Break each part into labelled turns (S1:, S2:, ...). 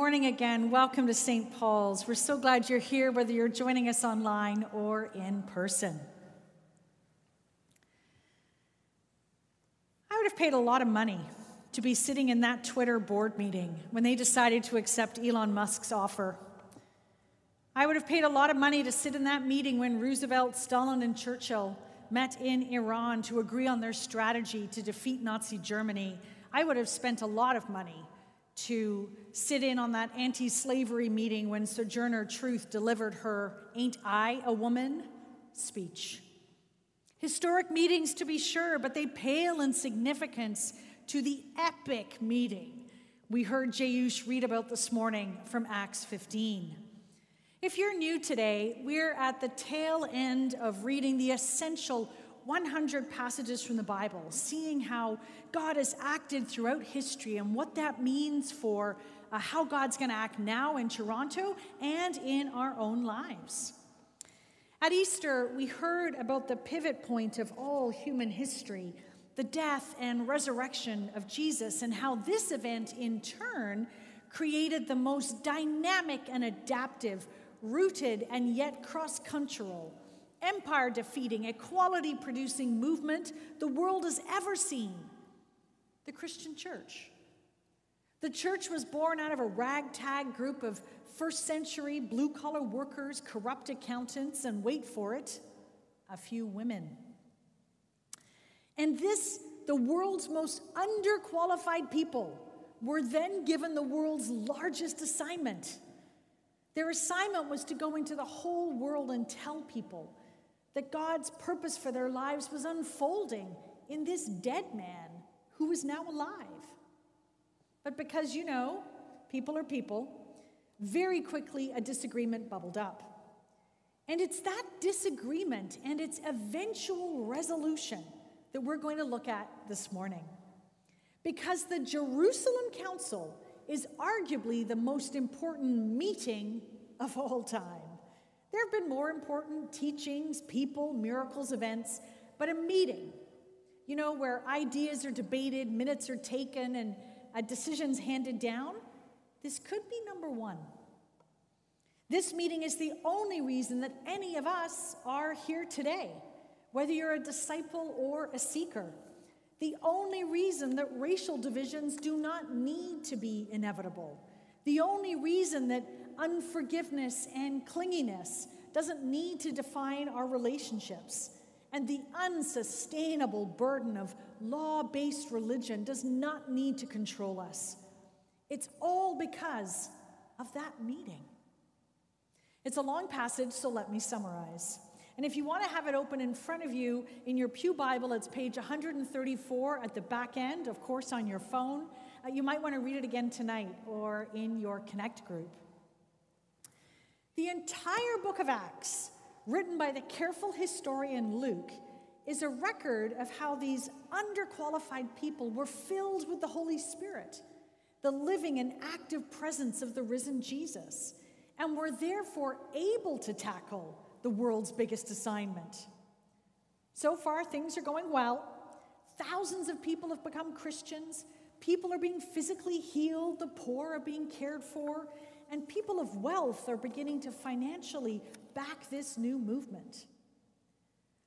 S1: morning again. Welcome to St. Paul's. We're so glad you're here, whether you're joining us online or in person. I would have paid a lot of money to be sitting in that Twitter board meeting when they decided to accept Elon Musk's offer. I would have paid a lot of money to sit in that meeting when Roosevelt, Stalin, and Churchill met in Iran to agree on their strategy to defeat Nazi Germany. I would have spent a lot of money to sit in on that anti slavery meeting when Sojourner Truth delivered her Ain't I a Woman speech. Historic meetings, to be sure, but they pale in significance to the epic meeting we heard Jayush read about this morning from Acts 15. If you're new today, we're at the tail end of reading the essential 100 passages from the Bible, seeing how God has acted throughout history and what that means for uh, how God's going to act now in Toronto and in our own lives. At Easter, we heard about the pivot point of all human history, the death and resurrection of Jesus, and how this event in turn created the most dynamic and adaptive, rooted and yet cross cultural empire defeating, equality producing movement the world has ever seen the Christian church. The church was born out of a ragtag group of first century blue collar workers, corrupt accountants, and wait for it, a few women. And this, the world's most underqualified people, were then given the world's largest assignment. Their assignment was to go into the whole world and tell people that God's purpose for their lives was unfolding in this dead man who is now alive. But because, you know, people are people, very quickly a disagreement bubbled up. And it's that disagreement and its eventual resolution that we're going to look at this morning. Because the Jerusalem Council is arguably the most important meeting of all time. There have been more important teachings, people, miracles, events, but a meeting, you know, where ideas are debated, minutes are taken, and decision's handed down, this could be number one. This meeting is the only reason that any of us are here today, whether you're a disciple or a seeker. The only reason that racial divisions do not need to be inevitable. The only reason that unforgiveness and clinginess doesn't need to define our relationships. And the unsustainable burden of law based religion does not need to control us. It's all because of that meeting. It's a long passage, so let me summarize. And if you want to have it open in front of you in your Pew Bible, it's page 134 at the back end, of course, on your phone. Uh, you might want to read it again tonight or in your Connect group. The entire book of Acts, written by the careful historian Luke, is a record of how these underqualified people were filled with the Holy Spirit, the living and active presence of the risen Jesus, and were therefore able to tackle the world's biggest assignment. So far, things are going well. Thousands of people have become Christians. People are being physically healed. The poor are being cared for and people of wealth are beginning to financially back this new movement.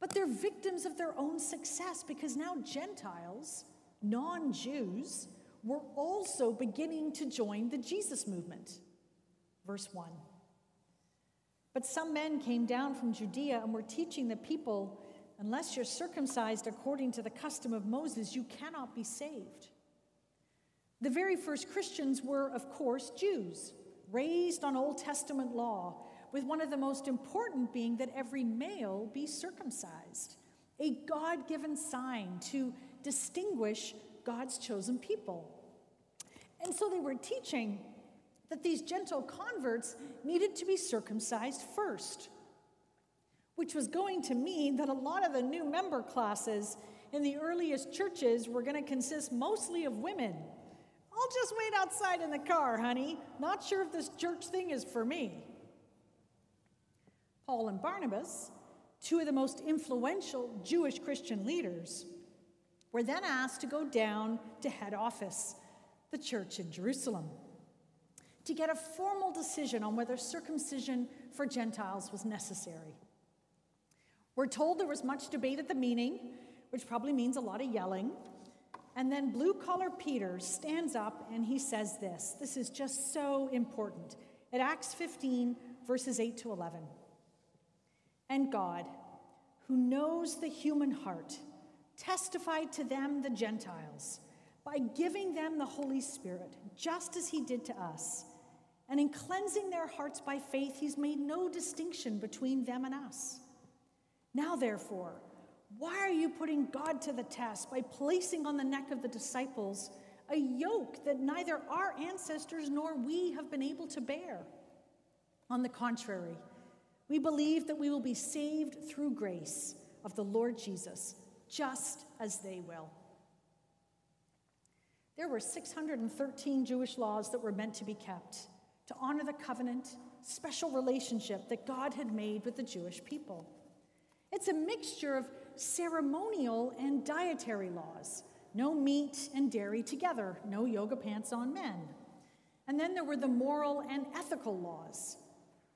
S1: But they're victims of their own success because now Gentiles, non Jews, were also beginning to join the Jesus movement. Verse 1. But some men came down from Judea and were teaching the people unless you're circumcised according to the custom of Moses, you cannot be saved. The very first Christians were, of course, Jews raised on Old Testament law, with one of the most important being that every male be circumcised, a God given sign to distinguish God's chosen people. And so they were teaching that these Gentile converts needed to be circumcised first, which was going to mean that a lot of the new member classes in the earliest churches were going to consist mostly of women I'll just wait outside in the car, honey. Not sure if this church thing is for me. Paul and Barnabas, two of the most influential Jewish Christian leaders, were then asked to go down to head office, the church in Jerusalem. to get a formal decision on whether circumcision for Gentiles was necessary. We're told there was much debate at the meeting, which probably means a lot of yelling. And then blue collar Peter stands up and he says this. This is just so important. At Acts 15, verses 8 to 11. And God, who knows the human heart, testified to them, the Gentiles, by giving them the Holy Spirit, just as he did to us. And in cleansing their hearts by faith, he's made no distinction between them and us. Now, therefore, why are you putting God to the test by placing on the neck of the disciples a yoke that neither our ancestors nor we have been able to bear? On the contrary, we believe that we will be saved through grace of the Lord Jesus, just as they will. There were 613 Jewish laws that were meant to be kept to honor the covenant, special relationship that God had made with the Jewish people. It's a mixture of ceremonial and dietary laws no meat and dairy together, no yoga pants on men. And then there were the moral and ethical laws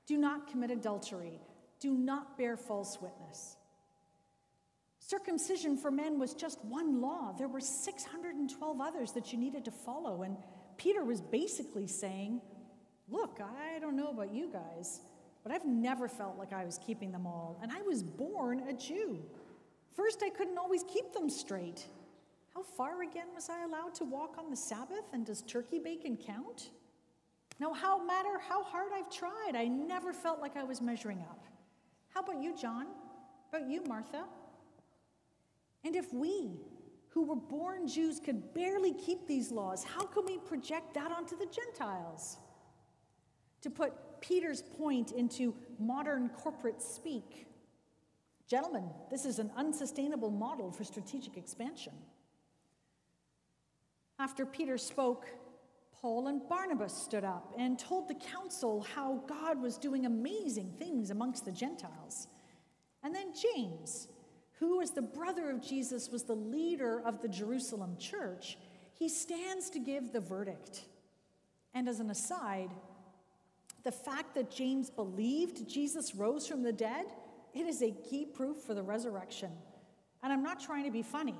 S1: do not commit adultery, do not bear false witness. Circumcision for men was just one law. There were 612 others that you needed to follow. And Peter was basically saying, Look, I don't know about you guys, but I've never felt like I was keeping them all. And I was born a Jew. First, I couldn't always keep them straight. How far again was I allowed to walk on the Sabbath? And does turkey bacon count? No how matter how hard I've tried, I never felt like I was measuring up. How about you, John? How about you, Martha? And if we, who were born Jews, could barely keep these laws, how can we project that onto the Gentiles? To put Peter's point into modern corporate speak, gentlemen, this is an unsustainable model for strategic expansion. After Peter spoke, Paul and Barnabas stood up and told the council how God was doing amazing things amongst the Gentiles. And then James, who, as the brother of Jesus, was the leader of the Jerusalem church, he stands to give the verdict. And as an aside, the fact that James believed Jesus rose from the dead, it is a key proof for the resurrection. And I'm not trying to be funny,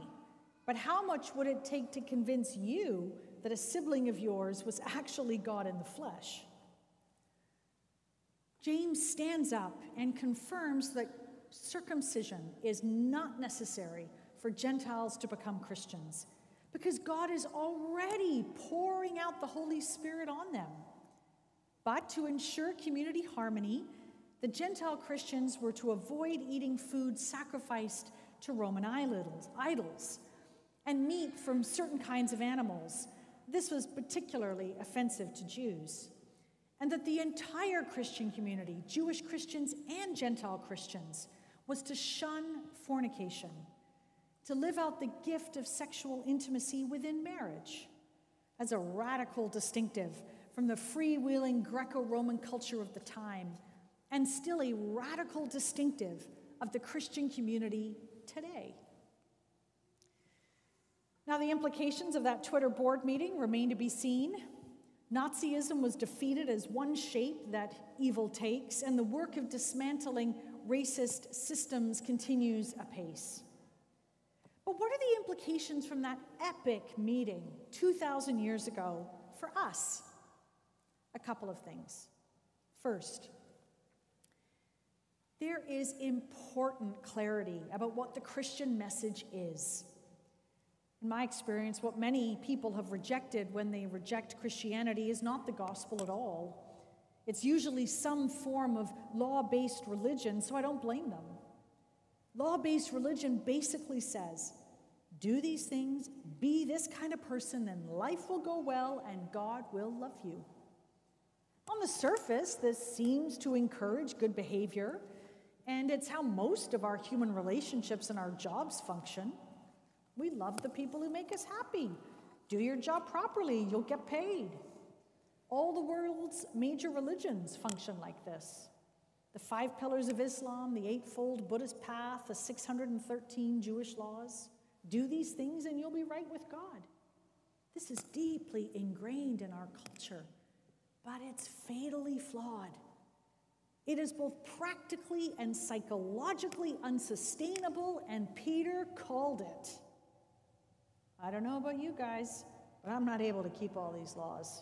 S1: but how much would it take to convince you that a sibling of yours was actually God in the flesh. James stands up and confirms that circumcision is not necessary for Gentiles to become Christians because God is already pouring out the Holy Spirit on them. But to ensure community harmony, the Gentile Christians were to avoid eating food sacrificed to Roman idols, and meat from certain kinds of animals this was particularly offensive to Jews. And that the entire Christian community, Jewish Christians and Gentile Christians, was to shun fornication, to live out the gift of sexual intimacy within marriage as a radical distinctive from the freewheeling Greco Roman culture of the time, and still a radical distinctive of the Christian community today. Now, the implications of that Twitter board meeting remain to be seen. Nazism was defeated as one shape that evil takes, and the work of dismantling racist systems continues apace. But what are the implications from that epic meeting 2,000 years ago for us? A couple of things. First, there is important clarity about what the Christian message is. In my experience, what many people have rejected when they reject Christianity is not the gospel at all. It's usually some form of law based religion, so I don't blame them. Law based religion basically says do these things, be this kind of person, then life will go well and God will love you. On the surface, this seems to encourage good behavior, and it's how most of our human relationships and our jobs function. We love the people who make us happy. Do your job properly, you'll get paid. All the world's major religions function like this the five pillars of Islam, the eightfold Buddhist path, the 613 Jewish laws. Do these things and you'll be right with God. This is deeply ingrained in our culture. but it's fatally flawed. It is both practically and psychologically unsustainable, and Peter called it. I don't know about you guys, but I'm not able to keep all these laws.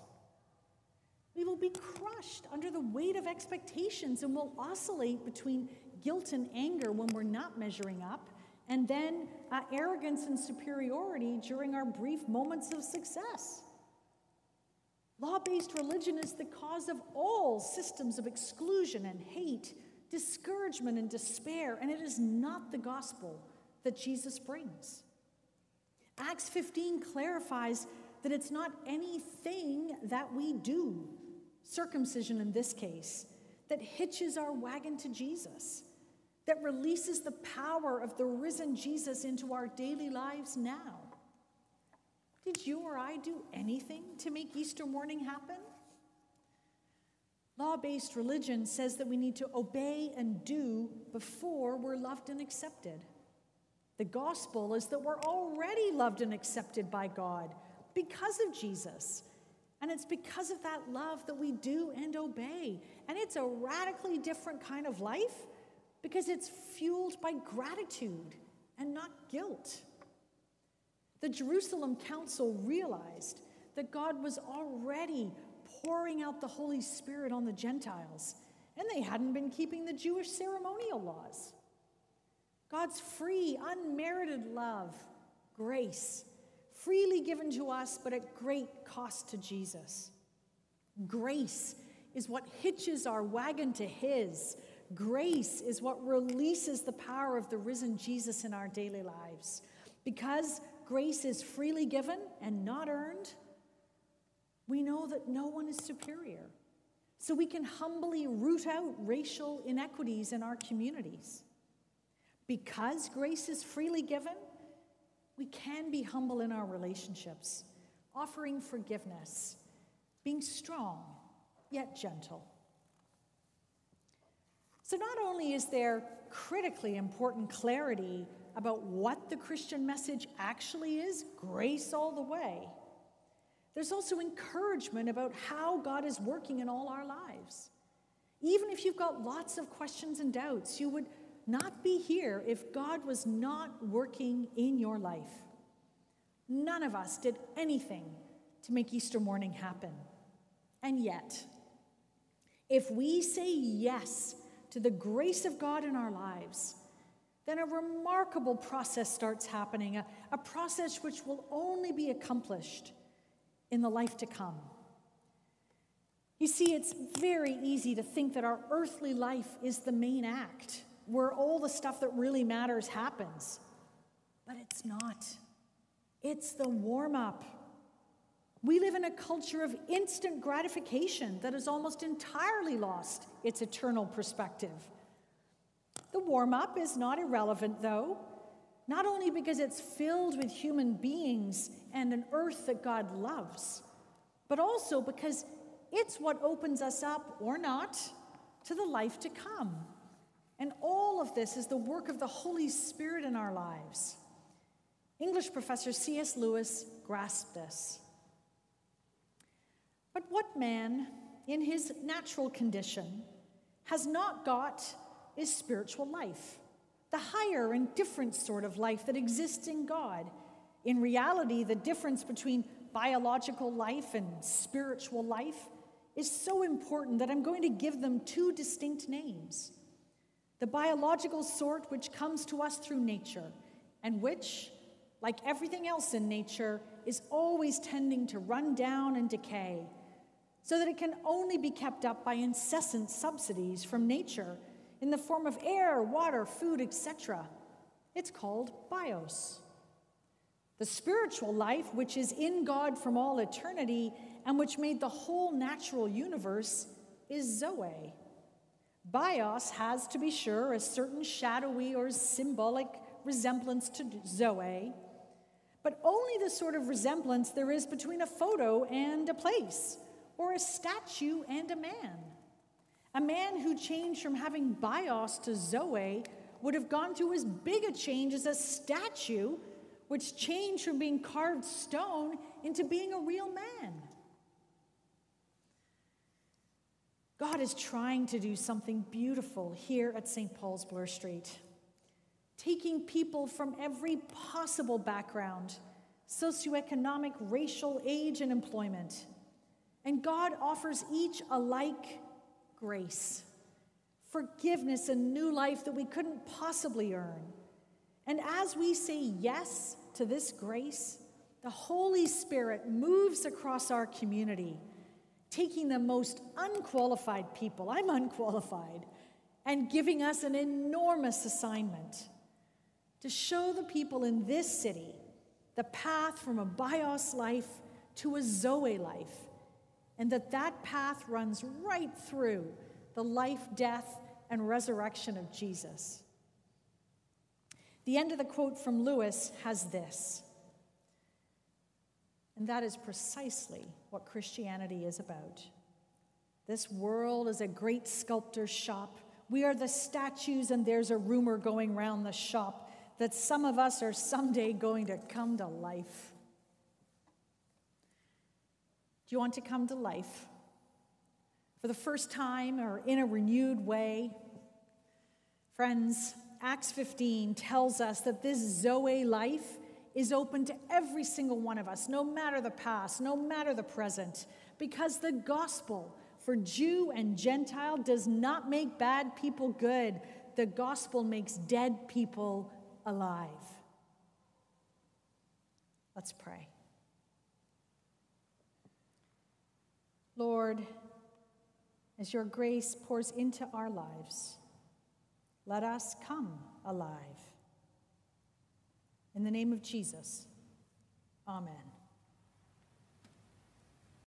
S1: We will be crushed under the weight of expectations and will oscillate between guilt and anger when we're not measuring up, and then uh, arrogance and superiority during our brief moments of success. Law based religion is the cause of all systems of exclusion and hate, discouragement and despair, and it is not the gospel that Jesus brings. Acts 15 clarifies that it's not anything that we do, circumcision in this case, that hitches our wagon to Jesus, that releases the power of the risen Jesus into our daily lives now. Did you or I do anything to make Easter morning happen? Law based religion says that we need to obey and do before we're loved and accepted. The gospel is that we're already loved and accepted by God because of Jesus. And it's because of that love that we do and obey. And it's a radically different kind of life because it's fueled by gratitude and not guilt. The Jerusalem Council realized that God was already pouring out the Holy Spirit on the Gentiles, and they hadn't been keeping the Jewish ceremonial laws. God's free, unmerited love, grace, freely given to us, but at great cost to Jesus. Grace is what hitches our wagon to His. Grace is what releases the power of the risen Jesus in our daily lives. Because grace is freely given and not earned, we know that no one is superior. So we can humbly root out racial inequities in our communities. Because grace is freely given, we can be humble in our relationships, offering forgiveness, being strong, yet gentle. So, not only is there critically important clarity about what the Christian message actually is grace all the way. There's also encouragement about how God is working in all our lives. Even if you've got lots of questions and doubts, you would not be here if God was not working in your life. None of us did anything to make Easter morning happen. And yet, if we say yes to the grace of God in our lives, then a remarkable process starts happening, a, a process which will only be accomplished in the life to come. You see, it's very easy to think that our earthly life is the main act, where all the stuff that really matters happens. But it's not. It's the warm up. We live in a culture of instant gratification that has almost entirely lost its eternal perspective. The warm up is not irrelevant, though, not only because it's filled with human beings and an earth that God loves, but also because it's what opens us up, or not, to the life to come. And all of this is the work of the Holy Spirit in our lives. English professor C.S. Lewis grasped this. But what man, in his natural condition, has not got is spiritual life, the higher and different sort of life that exists in God. In reality, the difference between biological life and spiritual life is so important that I'm going to give them two distinct names. The biological sort, which comes to us through nature, and which, like everything else in nature, is always tending to run down and decay, so that it can only be kept up by incessant subsidies from nature in the form of air, water, food, etc. It's called bios. The spiritual life, which is in God from all eternity and which made the whole natural universe, is Zoe. Bios has, to be sure, a certain shadowy or symbolic resemblance to Zoe, but only the sort of resemblance there is between a photo and a place, or a statue and a man. A man who changed from having bios to Zoe would have gone through as big a change as a statue, which changed from being carved stone into being a real man. God is trying to do something beautiful here at St. Paul's Bloor Street, taking people from every possible background socioeconomic, racial, age, and employment. And God offers each alike grace, forgiveness, and new life that we couldn't possibly earn. And as we say yes to this grace, the Holy Spirit moves across our community, taking the most unqualified people, I'm unqualified, and giving us an enormous assignment to show the people in this city the path from a bios life to a Zoe life, and that that path runs right through the life, death, and resurrection of Jesus. The end of the quote from Lewis has this, and that is precisely what Christianity is about. This world is a great sculptor's shop. We are the statues, and there's a rumor going round the shop that some of us are someday going to come to life. Do you want to come to life? For the first time or in a renewed way? Friends, Acts 15 tells us that this Zoe life is open to every single one of us, no matter the past, no matter the present, because the gospel for Jew and Gentile does not make bad people good. The gospel makes dead people alive. Let's pray. Lord, as your grace pours into our lives, let us come alive. In the name of Jesus, amen.